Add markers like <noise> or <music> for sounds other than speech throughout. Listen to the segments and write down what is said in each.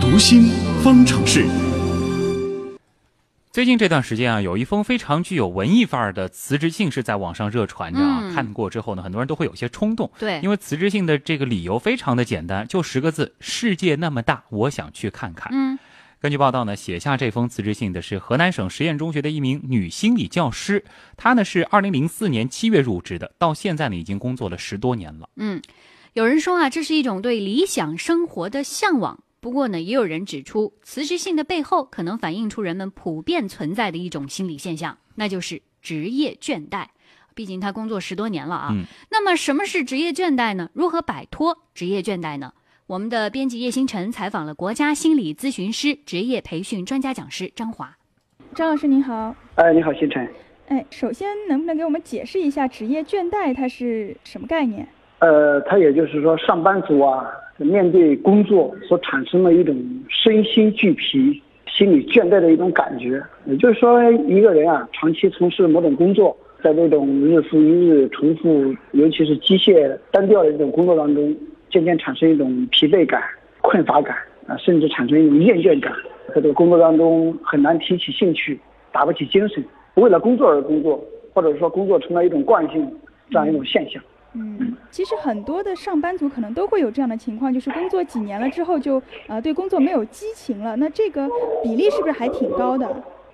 读心方程式。最近这段时间啊，有一封非常具有文艺范儿的辞职信是在网上热传着啊。嗯看过之后呢，很多人都会有些冲动。对因为辞职信的这个理由非常的简单，就十个字：世界那么大，我想去看看。嗯根据报道呢，写下这封辞职信的是河南省实验中学的一名女心理教师，她呢是二零零四年七月入职的，到现在呢已经工作了十多年了。嗯，有人说啊，这是一种对理想生活的向往。不过呢，也有人指出，辞职信的背后可能反映出人们普遍存在的一种心理现象，那就是职业倦怠。毕竟他工作十多年了啊。嗯那么什么是职业倦怠呢？如何摆脱职业倦怠呢？我们的编辑叶星辰采访了国家心理咨询师职业培训专家讲师张华。张老师您好，哎，你好，星辰。哎，首先能不能给我们解释一下职业倦怠它是什么概念？呃，它也就是说，上班族啊，面对工作所产生的一种身心俱疲、心理倦怠的一种感觉。也就是说，一个人啊，长期从事某种工作，在这种日复一日重复，尤其是机械单调的这种工作当中，渐渐产生一种疲惫感、困乏感啊，甚至产生一种厌倦感，在这个工作当中很难提起兴趣，打不起精神，为了工作而工作，或者说工作成了一种惯性，这样一种现象。其实很多的上班族可能都会有这样的情况，就是工作几年了之后就呃对工作没有激情了。那这个比例是不是还挺高的？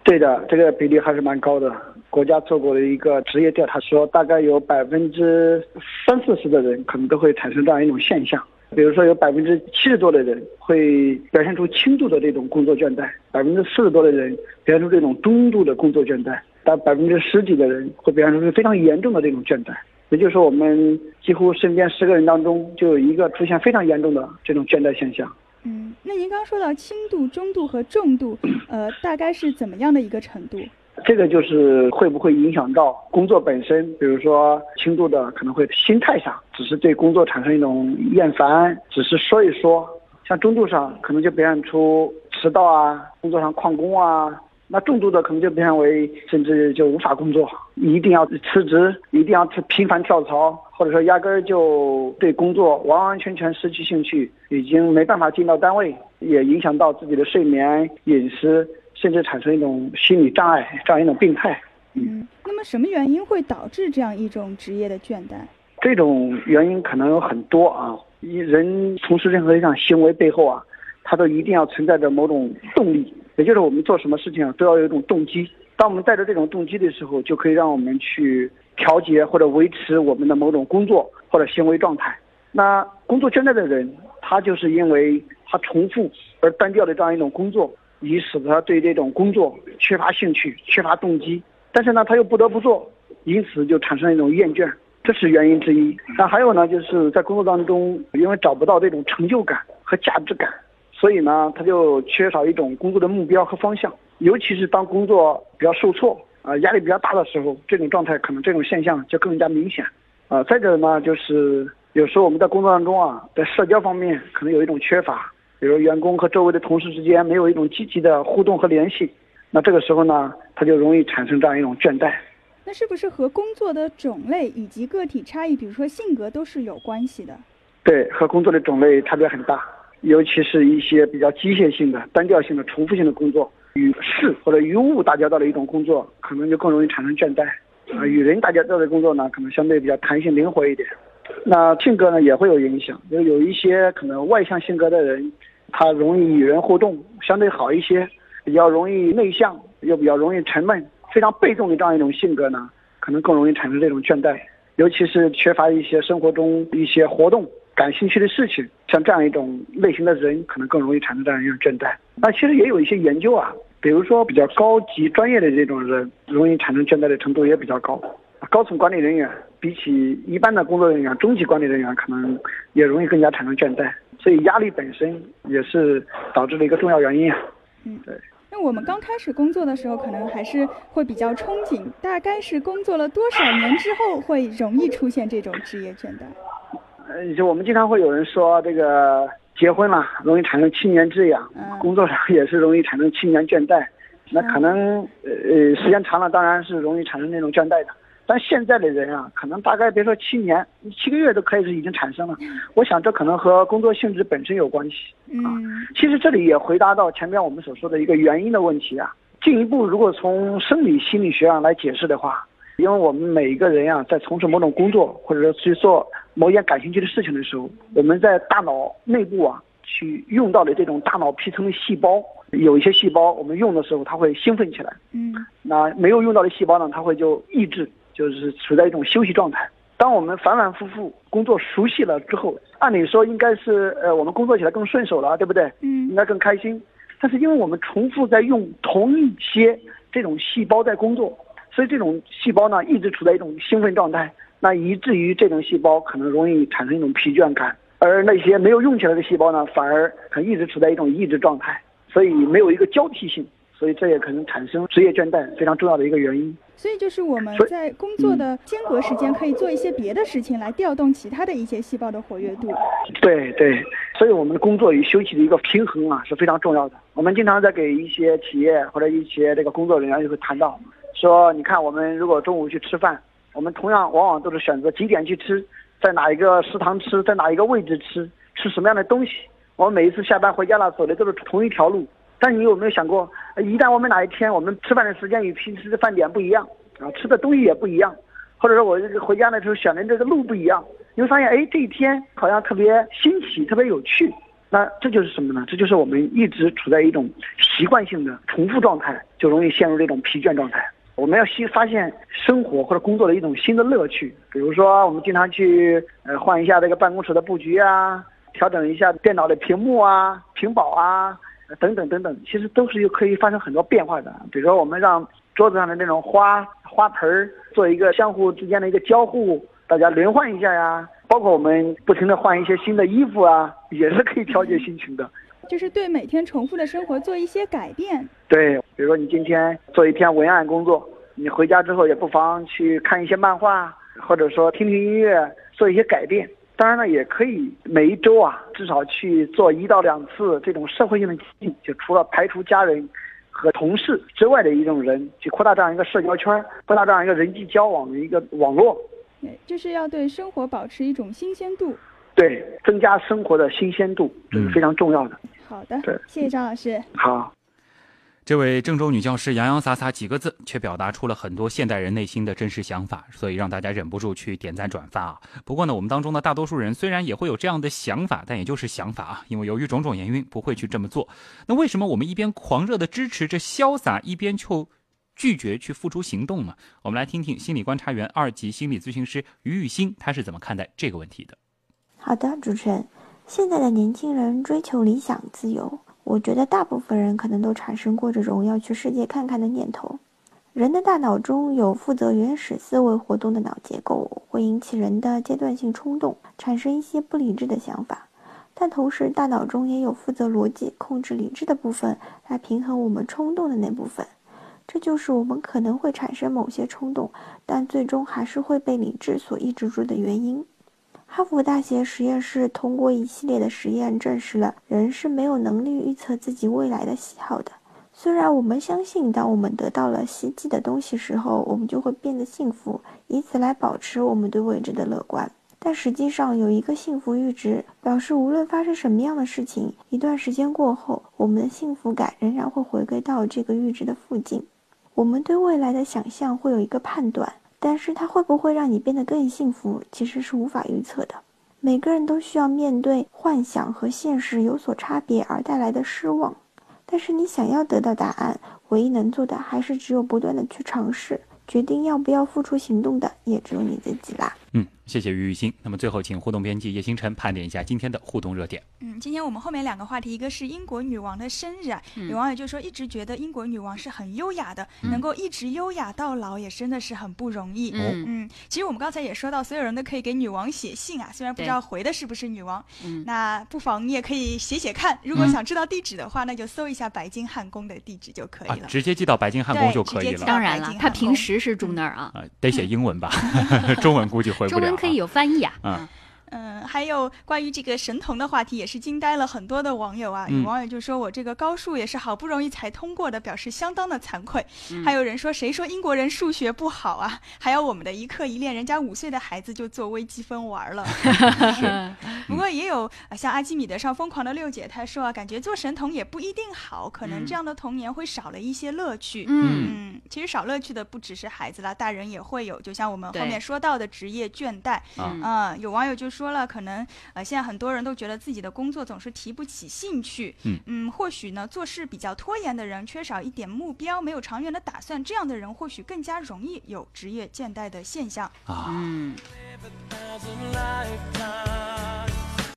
对的，这个比例还是蛮高的。国家做过的一个职业调查说，大概有百分之三四十的人可能都会产生这样一种现象。比如说，有百分之七十多的人会表现出轻度的这种工作倦怠，百分之四十多的人表现出这种中度的工作倦怠，但百分之十几的人会表现出非常严重的这种倦怠。也就是说，我们几乎身边十个人当中就有一个出现非常严重的这种倦怠现象。嗯，那您刚刚说到轻度、中度和重度，呃，大概是怎么样的一个程度？这个就是会不会影响到工作本身？比如说轻度的可能会心态上，只是对工作产生一种厌烦，只是说一说；像中度上可能就表现出迟到啊，工作上旷工啊。那重度的可能就表现为甚至就无法工作，一定要辞职，一定要频繁跳槽，或者说压根儿就对工作完完全全失去兴趣，已经没办法进到单位，也影响到自己的睡眠、饮食，甚至产生一种心理障碍，这样一种病态。嗯，那么什么原因会导致这样一种职业的倦怠？这种原因可能有很多啊，一人从事任何一项行为背后啊，他都一定要存在着某种动力，也就是我们做什么事情，都要有一种动机。当我们带着这种动机的时候，就可以让我们去调节或者维持我们的某种工作或者行为状态。那工作倦怠的人，他就是因为他重复而单调的这样一种工作，以使得他对这种工作缺乏兴趣、缺乏动机。但是呢，他又不得不做，因此就产生一种厌倦，这是原因之一。那还有呢，就是在工作当中，因为找不到这种成就感和价值感，所以呢，他就缺少一种工作的目标和方向。尤其是当工作比较受挫啊、压力比较大的时候，这种状态可能这种现象就更加明显。啊、再者呢，就是有时候我们在工作当中啊，在社交方面可能有一种缺乏，比如员工和周围的同事之间没有一种积极的互动和联系，那这个时候呢，他就容易产生这样一种倦怠。那是不是和工作的种类以及个体差异，比如说性格都是有关系的？对，和工作的种类差别很大，尤其是一些比较机械性的、单调性的、重复性的工作，与事或者与物打交道的一种工作，可能就更容易产生倦怠。啊、与人打交道的工作呢，可能相对比较弹性灵活一点。那性格呢也会有影响，就有一些可能外向性格的人，他容易与人互动，相对好一些；比较容易内向，又比较容易沉闷、非常被动的这样一种性格呢，可能更容易产生这种倦怠。尤其是缺乏一些生活中一些活动、感兴趣的事情，像这样一种类型的人，可能更容易产生这样一种倦怠。那其实也有一些研究啊，比如说比较高级专业的这种人，容易产生倦怠的程度也比较高。高层管理人员比起一般的工作人员、中级管理人员，可能也容易更加产生倦怠。所以压力本身也是导致的一个重要原因啊。嗯，对。那我们刚开始工作的时候，可能还是会比较憧憬，大概是工作了多少年之后会容易出现这种职业倦怠？呃，就我们经常会有人说这个结婚了容易产生七年之痒，嗯工作上 <laughs> 也是容易产生七年倦怠。那可能呃呃时间长了，当然是容易产生那种倦怠的。但现在的人啊，可能大概别说七年，七个月都可以是已经产生了。我想这可能和工作性质本身有关系啊。嗯其实这里也回答到前面我们所说的一个原因的问题啊。进一步，如果从生理心理学上来解释的话，因为我们每一个人啊、在从事某种工作或者说去做某一件感兴趣的事情的时候，我们在大脑内部啊去用到的这种大脑皮层的细胞，有一些细胞我们用的时候它会兴奋起来，嗯那没有用到的细胞呢，它会就抑制，就是处在一种休息状态。当我们反反复复工作熟悉了之后，按理说应该是呃我们工作起来更顺手了，对不对？嗯应该更开心。但是因为我们重复在用同一些这种细胞在工作，所以这种细胞呢一直处在一种兴奋状态，那以至于这种细胞可能容易产生一种疲倦感，而那些没有用起来的细胞呢，反而可能一直处在一种抑制状态，所以没有一个交替性，所以这也可能产生职业倦怠非常重要的一个原因。所以就是我们在工作的间隔时间可以做一些别的事情来调动其他的一些细胞的活跃度。对对，所以我们的工作与休息的一个平衡啊是非常重要的。我们经常在给一些企业或者一些这个工作人员就会谈到，说你看我们如果中午去吃饭，我们同样往往都是选择几点去吃，在哪一个食堂吃，在哪一个位置吃，吃什么样的东西。我们每一次下班回家了走的都是同一条路，但你有没有想过，一旦我们哪一天我们吃饭的时间与平时的饭点不一样，啊，吃的东西也不一样，或者说我回家的时候选的这个路不一样，你会发现，哎，这一天好像特别新奇，特别有趣。那这就是什么呢？这就是我们一直处在一种习惯性的重复状态，就容易陷入这种疲倦状态。我们要新发现生活或者工作的一种新的乐趣，比如说我们经常去呃换一下这个办公室的布局啊，调整一下电脑的屏幕啊、屏保啊等等等等，其实都是有可以发生很多变化的。比如说我们让桌子上的那种花花盆儿做一个相互之间的一个交互，大家轮换一下呀。包括我们不停的换一些新的衣服啊，也是可以调节心情的。就是对每天重复的生活做一些改变。对，比如说你今天做一篇文案工作，你回家之后也不妨去看一些漫画，或者说听听音乐，做一些改变。当然了，也可以每一周啊，至少去做一到两次这种社会性的激励，就除了排除家人和同事之外的一种人，去扩大这样一个社交圈，扩大这样一个人际交往的一个网络。对，就是要对生活保持一种新鲜度。对，增加生活的新鲜度，这是非常重要的。好的对，谢谢张老师。好。这位郑州女教师洋洋洒洒几个字，却表达出了很多现代人内心的真实想法，所以让大家忍不住去点赞转发啊。不过呢，我们当中的大多数人虽然也会有这样的想法，但也就是想法啊，因为由于种种原因不会去这么做。那为什么我们一边狂热的支持着潇洒，一边就拒绝去付出行动呢？我们来听听心理观察员、二级心理咨询师于玉兴他是怎么看待这个问题的。好的，主持人，现在的年轻人追求理想自由，我觉得大部分人可能都产生过这种要去世界看看的念头。人的大脑中有负责原始思维活动的脑结构，会引起人的阶段性冲动，产生一些不理智的想法。但同时，大脑中也有负责逻辑、控制理智的部分，来平衡我们冲动的那部分。这就是我们可能会产生某些冲动，但最终还是会被理智所抑制住的原因。哈佛大学实验室通过一系列的实验证实了人是没有能力预测自己未来的喜好的。虽然我们相信，当我们得到了希冀的东西时候，我们就会变得幸福，以此来保持我们对未知的乐观。但实际上，有一个幸福阈值，表示无论发生什么样的事情，一段时间过后，我们的幸福感仍然会回归到这个阈值的附近。我们对未来的想象会有一个判断。但是它会不会让你变得更幸福，其实是无法预测的。每个人都需要面对幻想和现实有所差别而带来的失望。但是你想要得到答案，唯一能做的还是只有不断的去尝试。决定要不要付出行动的，也只有你自己啦。嗯，谢谢于雨欣。那么最后，请互动编辑叶星辰盘点一下今天的互动热点。嗯，今天我们后面两个话题，一个是英国女王的生日啊，嗯有网友就说一直觉得英国女王是很优雅的，嗯能够一直优雅到老，也真的是很不容易。嗯嗯，其实我们刚才也说到，所有人都可以给女王写信啊，虽然不知道回的是不是女王，嗯那不妨你也可以写写看。如果想知道地址的话，那就搜一下白金汉宫的地址就可以啊了。，直接寄到白金汉宫就可以了。当然了，他平时是住那儿啊，啊，得写英文吧，<laughs> 中文估计回不了可以有翻译啊。嗯嗯，还有关于这个神童的话题，也是惊呆了很多的网友啊。嗯有网友就说我这个高数也是好不容易才通过的，表示相当的惭愧。还有人说谁说英国人数学不好啊？还有我们的一课一练，人家五岁的孩子就做微积分玩了。<laughs> <laughs> 不过也有呃像阿基米德上疯狂的六姐，她说啊，感觉做神童也不一定好，可能这样的童年会少了一些乐趣。嗯嗯，其实少乐趣的不只是孩子啦，大人也会有，就像我们后面说到的职业倦怠。啊嗯，有网友就说了，可能呃现在很多人都觉得自己的工作总是提不起兴趣。嗯或许呢做事比较拖延的人，缺少一点目标，没有长远的打算，这样的人或许更加容易有职业倦怠的现象。啊。嗯。